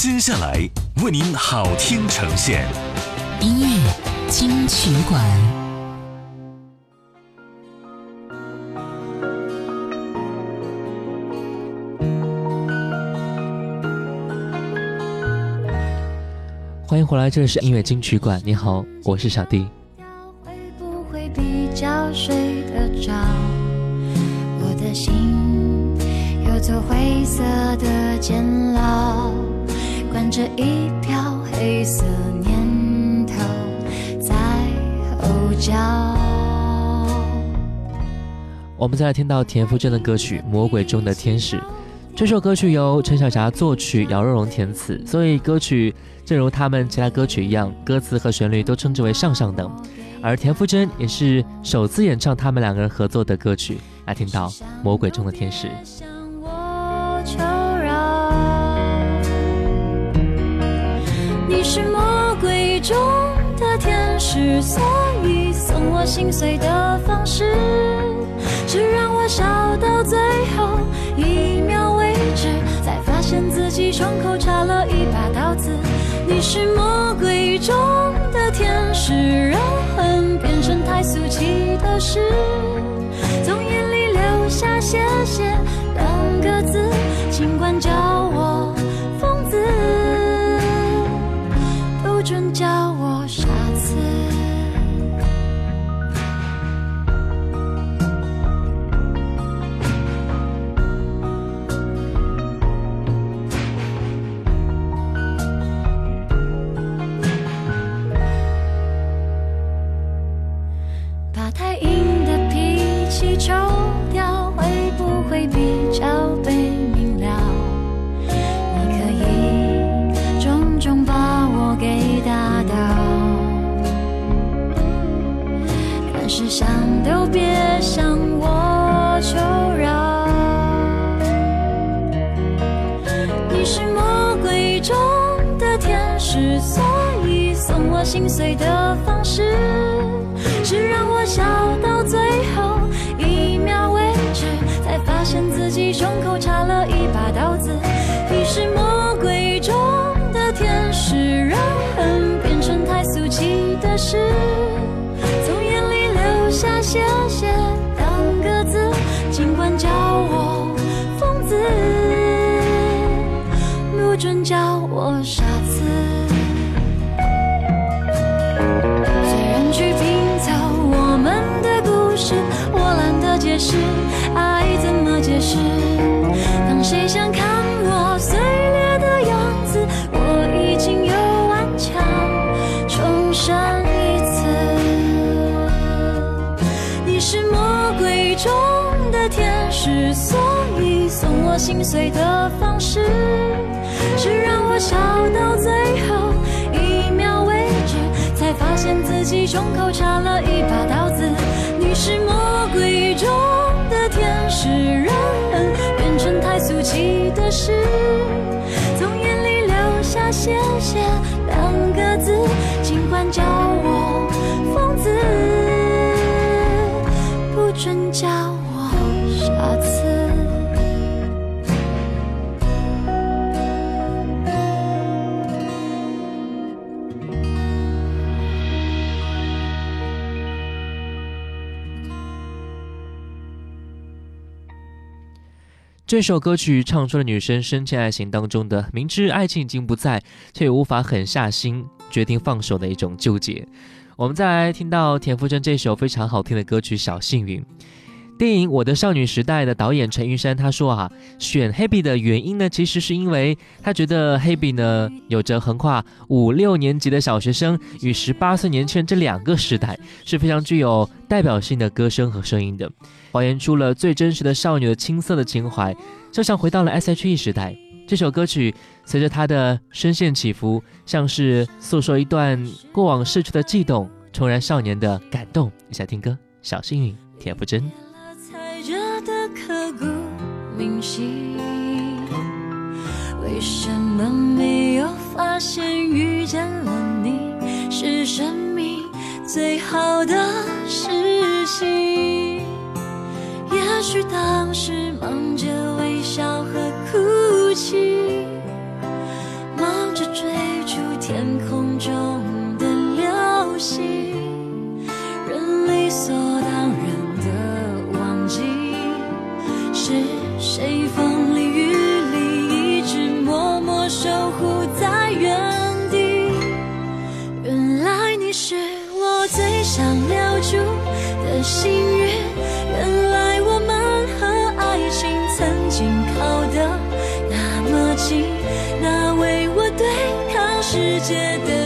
接下来为您好听呈现，音乐金曲馆。欢迎回来，这里是音乐金曲馆。你好，我是小弟。我们再来听到田馥甄的歌曲《魔鬼中的天使》。这首歌曲由陈小霞作曲，姚若龙填词，所以歌曲正如他们其他歌曲一样，歌词和旋律都称之为上上等。而田馥甄也是首次演唱他们两个人合作的歌曲，来听到《魔鬼中的天使》。你是魔鬼中的天使，所以送我心碎的方式，是让我笑到最后一秒为止。才发现自己胸口插了一把刀子。你是魔鬼中的天使，让恨变成太俗气的事，从眼里流下谢谢两个字，尽管叫我之所以送我心碎的方式，是让我笑到最后一秒为止，才发现自己胸口插了一把刀子。你是魔鬼中的天使，让恨变成太俗气的事，从眼里流下谢谢两个字，尽管叫我疯子，不准叫我是爱怎么解释？当谁想看我碎裂的样子，我已经有顽强重生一次。你是魔鬼中的天使，所以送我心碎的方式，是让我笑到最后一秒为止，才发现自己胸口插了一把刀子。你是魔鬼。天使让人变成太俗气的事，从眼里流下谢谢两个字，尽管叫我疯子。不准叫。这首歌曲唱出了女生深陷爱情当中的明知爱情已经不在，却又无法狠下心决定放手的一种纠结。我们再来听到田馥甄这首非常好听的歌曲《小幸运》。电影《我的少女时代》的导演陈玉珊他说啊，选 Hebe 的原因呢，其实是因为他觉得 Hebe 呢有着横跨五六年级的小学生与十八岁年轻人这两个时代，是非常具有代表性的歌声和声音的，还原出了最真实的少女的青涩的情怀，就像回到了 S.H.E 时代。这首歌曲随着他的声线起伏，像是诉说一段过往逝去的悸动，重燃少年的感动。一起来听歌，《小幸运》，田馥甄。刻骨铭心，为什么没有发现遇见了你是生命最好的事情？也许当时忙着微笑和哭泣，忙着追逐天空中的流星，人理所当然的忘记是谁。世界的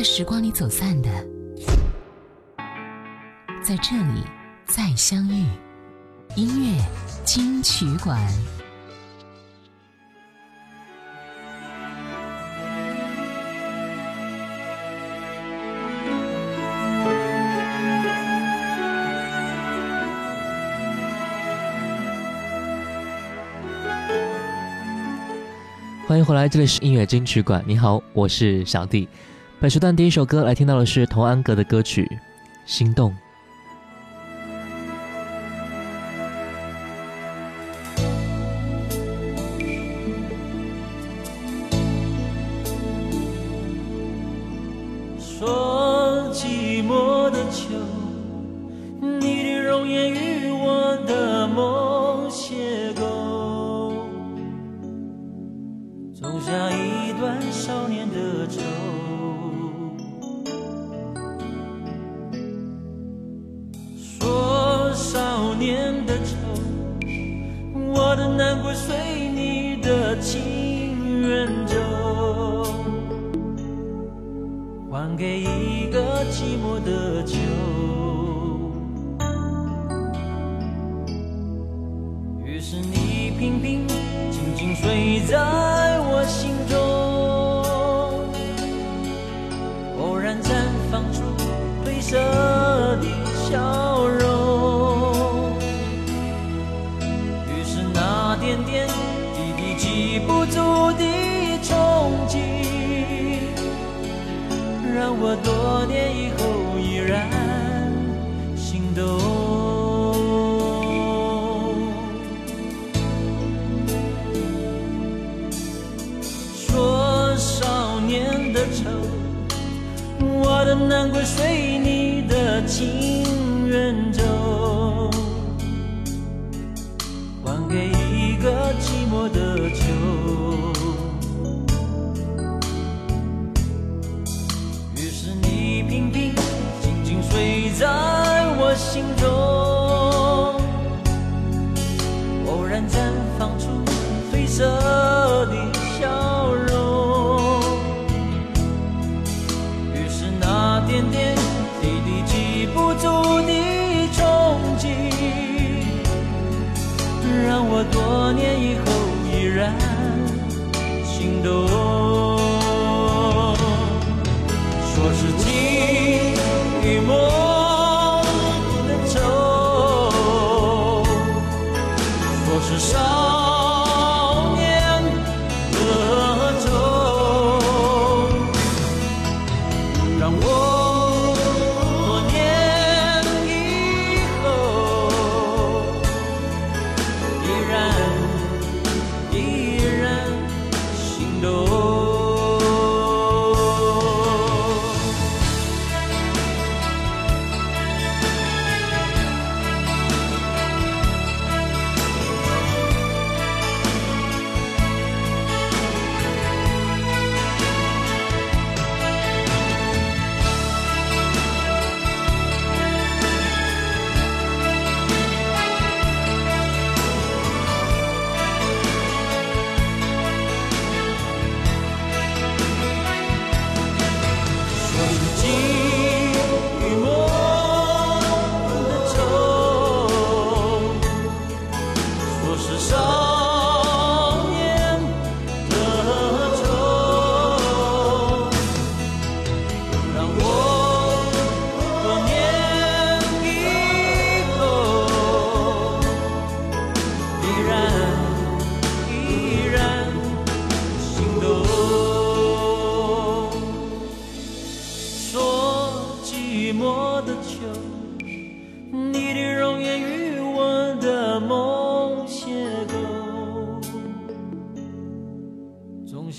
在时光里走散的。在这里再相遇，音乐金曲馆。欢迎回来，这里是音乐金曲馆，你好，我是小弟。本时段第一首歌来听到的是童安格的歌曲心动。随你的情人走还给一个寂寞的秋于是你平平静静睡着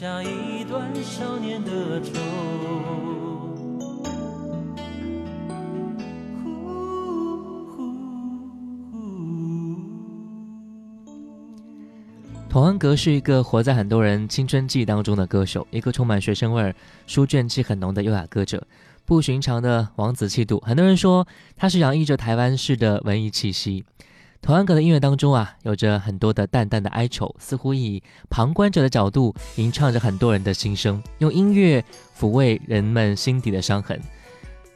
下一段少年的愁。童安格是一个活在很多人青春记忆当中的歌手，一个充满学生味、书卷气很浓的优雅歌者，不寻常的王子气度。很多人说他是洋溢着台湾式的文艺气息。童安格的音乐当中啊，有着很多的淡淡的哀愁，似乎以旁观者的角度吟唱着很多人的心声，用音乐抚慰人们心底的伤痕。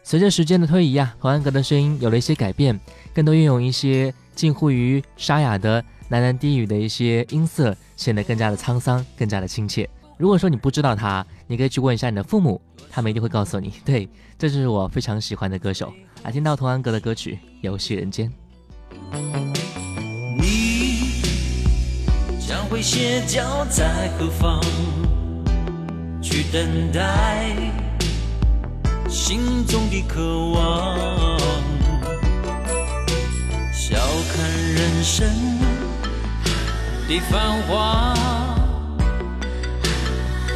随着时间的推移啊，童安格的声音有了一些改变，更多运用一些近乎于沙哑的喃喃低语的一些音色，显得更加的沧桑，更加的亲切。如果说你不知道他，你可以去问一下你的父母，他们一定会告诉你。对，这就是我非常喜欢的歌手。来听到童安格的歌曲《游戏人间》。你将会歇脚在何方？去等待心中的渴望。笑看人生的繁华，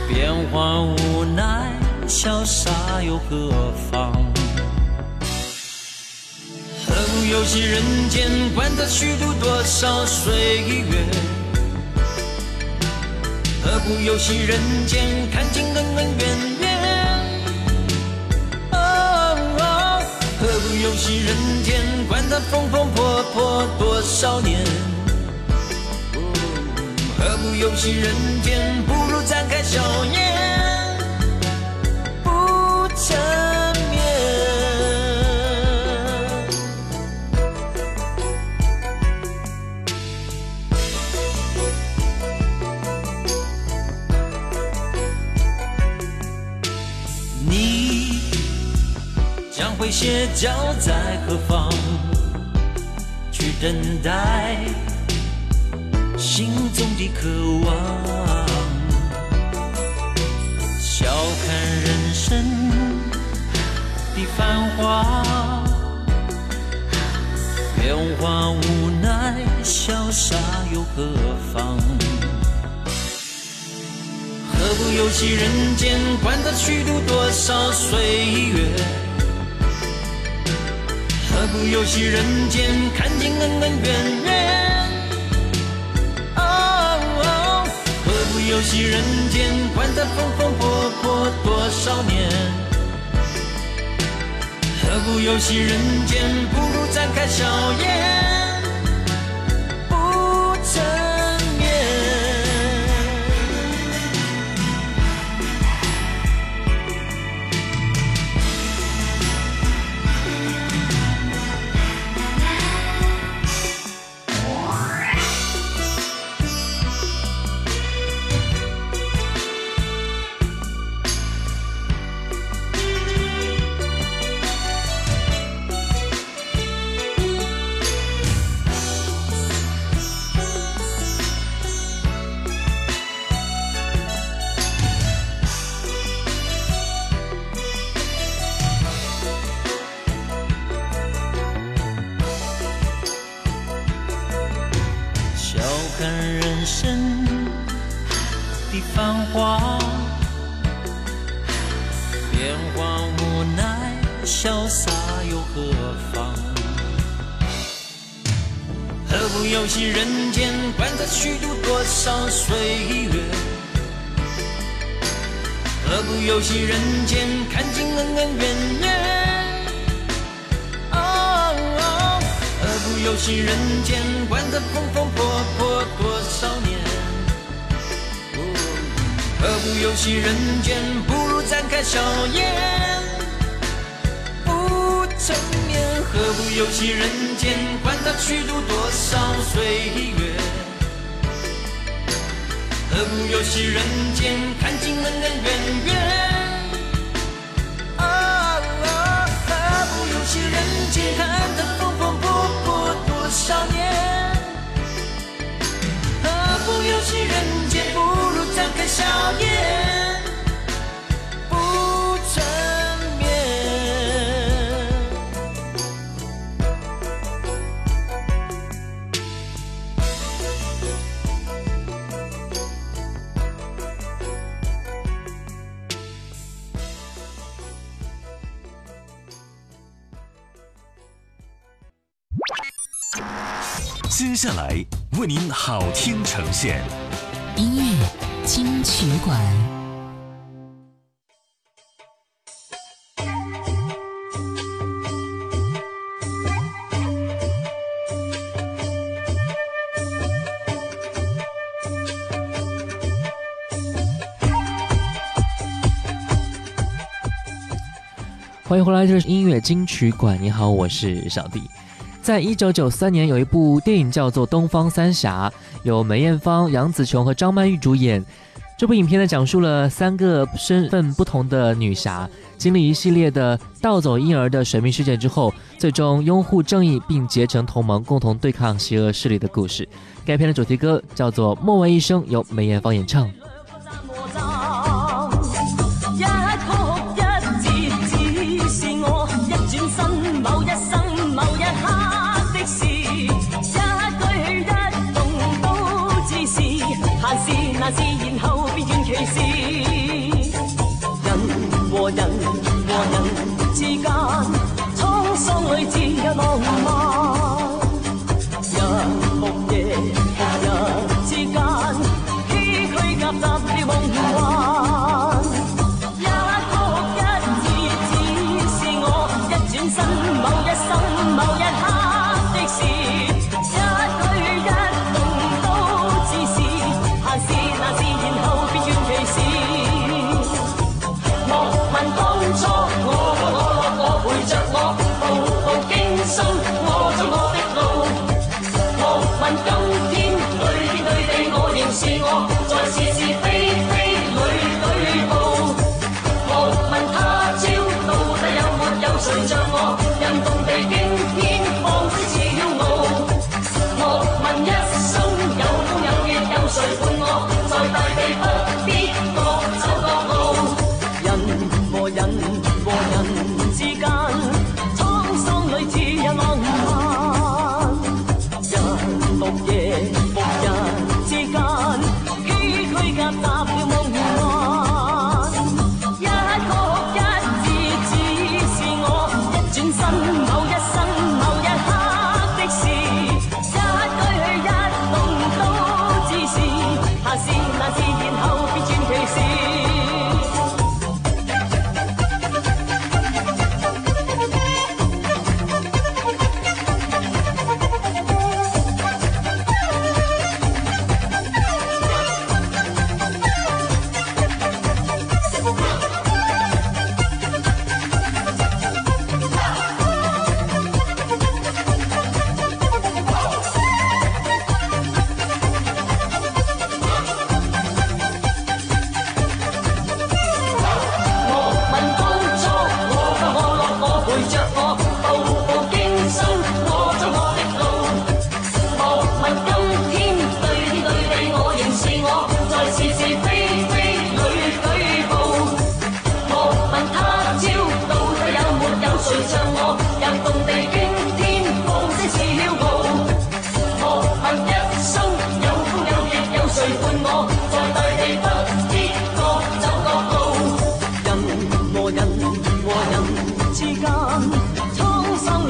变幻无奈，潇洒又何妨？游戏人间，管他虚度多少岁月？何不游戏人间，看尽恩恩怨怨？哦哦何不游戏人间，管他风风破破多少年？哦何不游戏人间，不如展开笑颜，将会歇脚在何方？去等待心中的渴望。笑看人生的繁华，变化无奈，潇洒又何妨？何不游戏人间，管他虚度多少岁月？何不游戏人间，看尽恩恩怨怨？哦哦，何不游戏人间，管他风风波波多少年？何不游戏人间，不如展开笑颜。戏人间，不如展开笑颜。不成眠，何不游戏人间，管他虚度多少岁月。何不游戏人间，看尽恩恩怨怨。何不游戏人间看得风风火火多少年，何不游戏人间，不如展开笑颜。下来为您好听呈现音乐金曲馆。欢迎回来，这是音乐金曲馆。你好，我是小弟。在一九九三年，有一部电影叫做《东方三侠》，由梅艳芳、杨紫琼和张曼玉主演。这部影片呢，讲述了三个身份不同的女侠，经历一系列的盗走婴儿的神秘事件之后，最终拥护正义并结成同盟，共同对抗邪恶势力的故事。该片的主题歌叫做《莫问一生》，由梅艳芳演唱。身，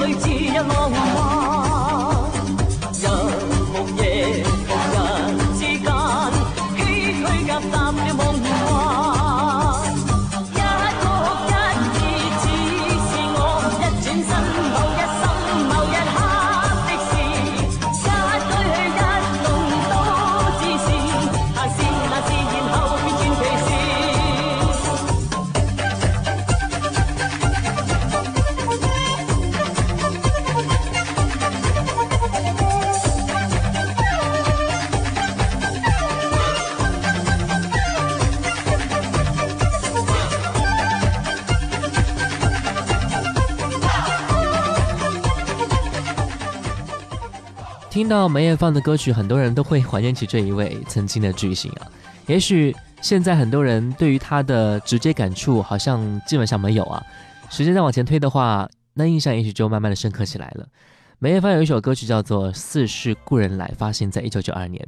起起又落落听到梅艳芳的歌曲，很多人都会怀念起这一位曾经的巨星啊。也许现在很多人对于她的直接感触好像基本上没有啊。时间再往前推的话，那印象也许就慢慢的深刻起来了。梅艳芳有一首歌曲叫做《似是故人来》，发行在一九九二年。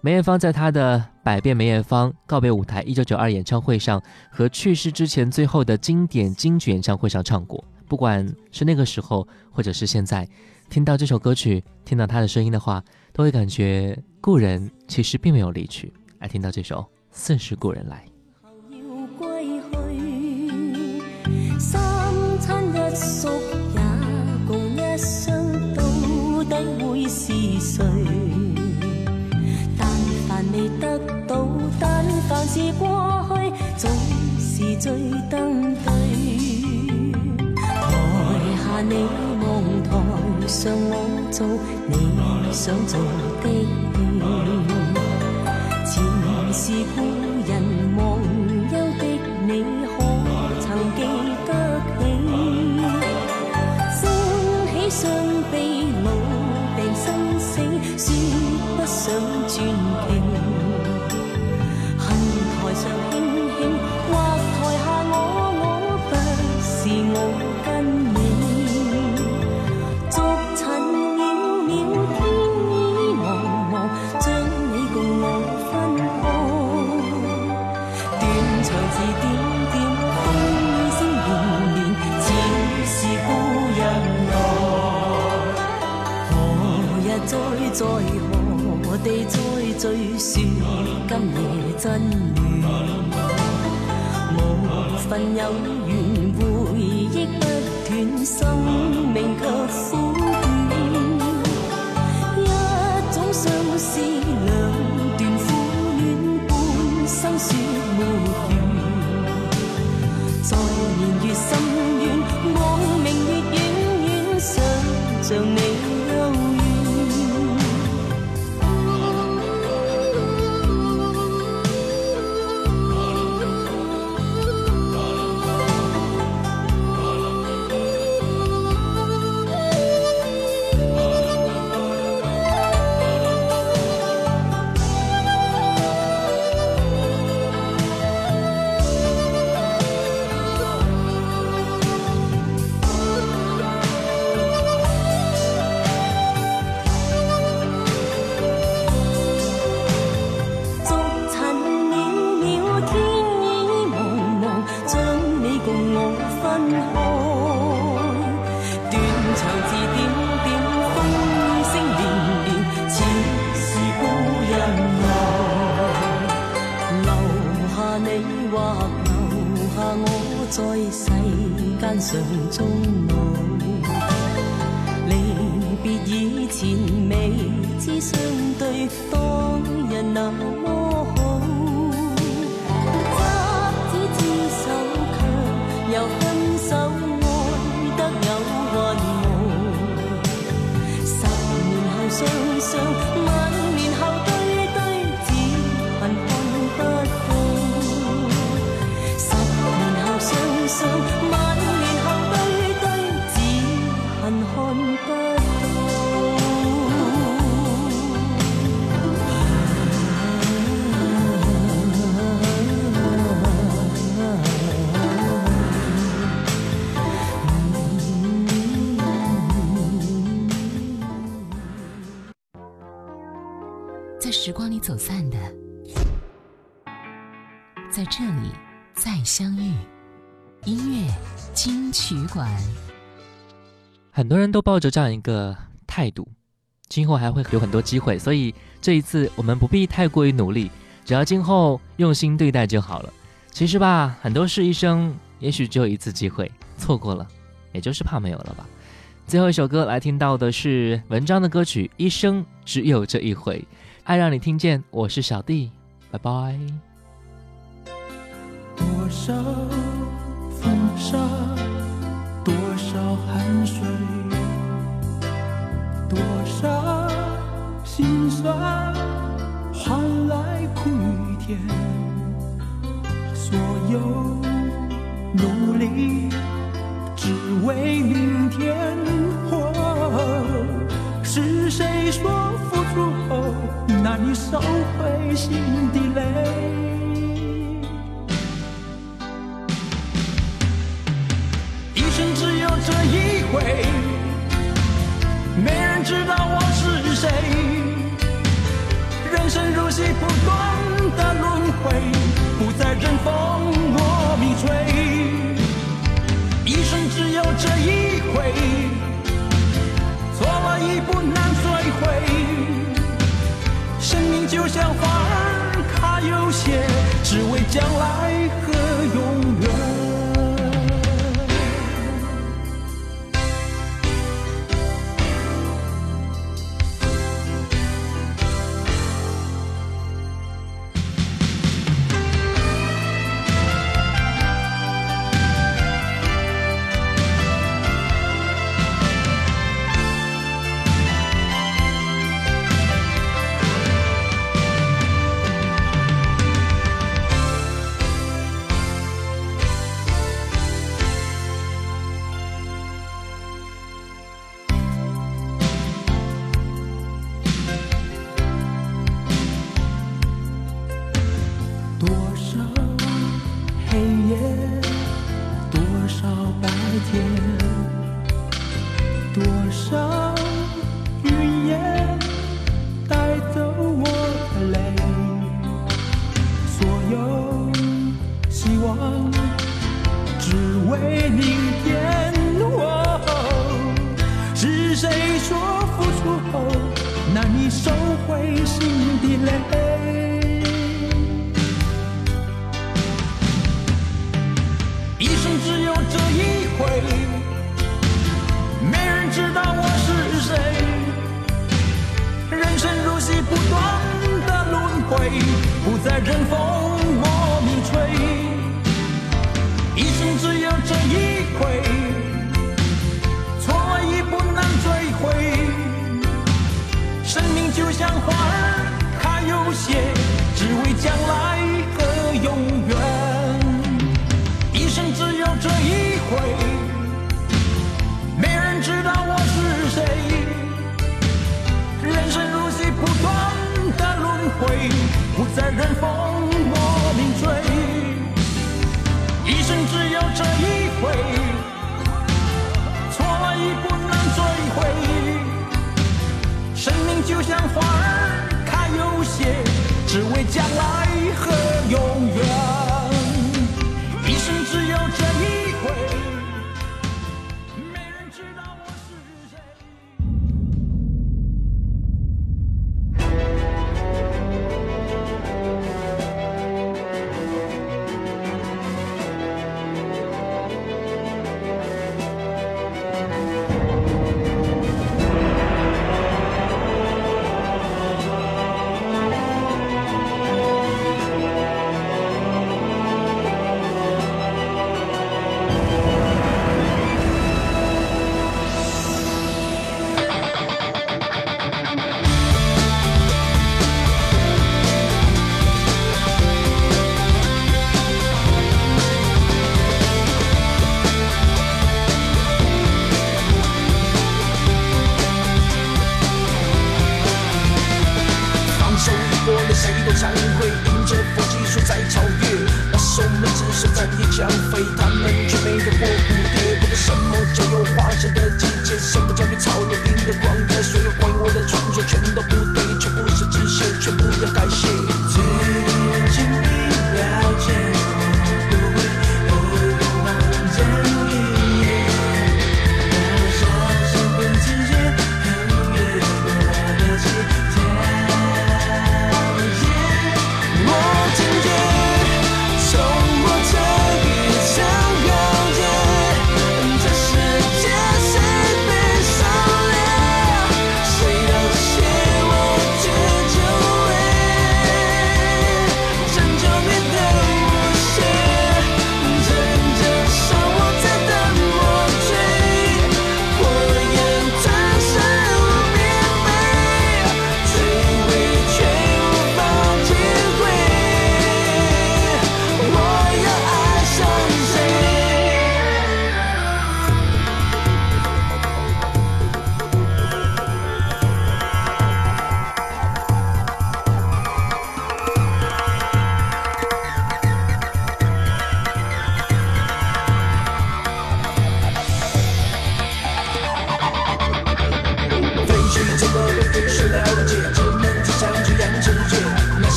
梅艳芳在她的《百变梅艳芳》告别舞台一九九二演唱会上和去世之前最后的经典金曲演唱会上唱过。不管是那个时候，或者是现在。听到这首歌曲，听到他的声音的话，都会感觉故人其实并没有离去。来听到这首《似是故人来》。是过去，总是最登对。台下你上我做你想做的戏，前是故人忘忧的你，可曾记得起？升起双臂，老病生死，说不上传奇。恨台上轻轻，或台下我我，不是我有缘，回忆不断，生馆，很多人都抱着这样一个态度，今后还会有很多机会，所以这一次我们不必太过于努力，只要今后用心对待就好了。其实吧，很多事一生也许只有一次机会，错过了，也就是怕没有了吧。最后一首歌来听到的是文章的歌曲《一生只有这一回》。爱让你听见，我是小弟，拜拜。多少风沙，少汗水，多少心酸，换来苦与甜。所有努力，只为明天。哦是谁说？那你收回心的泪。回，没人知道我是谁。人生如戏，不断的轮回，不再任风我迷吹。一生只有这一回，错了一步难追回。生命就像花儿卡有些，只为将来和永回，没人知道我是谁。人生如戏，不断的轮回，不再任风我迷吹。一生只有这一回，错已不能追回。生命就像花儿卡有些，只为将来回，不再任风莫名吹。一生只有这一回，错已不能追回。生命就像花儿开又谢，只为将来和永远。